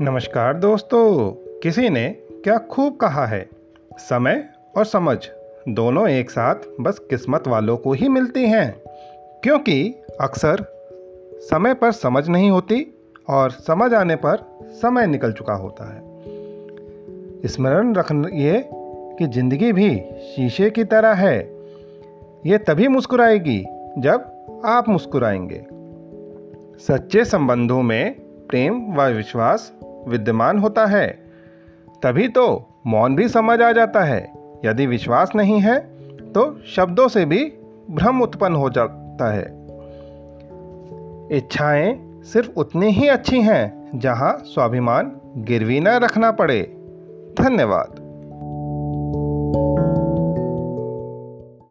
नमस्कार दोस्तों, किसी ने क्या खूब कहा है? समय और समझ, दोनों एक साथ बस किस्मत वालों को ही मिलती हैं। क्योंकि अक्सर समय पर समझ नहीं होती और समझ आने पर समय निकल चुका होता है। स्मरण रखिए कि ज़िंदगी भी शीशे की तरह है। ये तभी मुस्कुराएगी जब आप मुस्कुराएँगे। सच्चे संबंधों में प्रेम व विश्वास विद्यमान होता है। तभी तो मौन भी समझ आ जाता है। यदि विश्वास नहीं है तो शब्दों से भी भ्रम उत्पन्न हो जाता है। इच्छाएँ सिर्फ़ उतनी ही अच्छी हैं जहाँ स्वाभिमान गिरवी न रखना पड़े। धन्यवाद।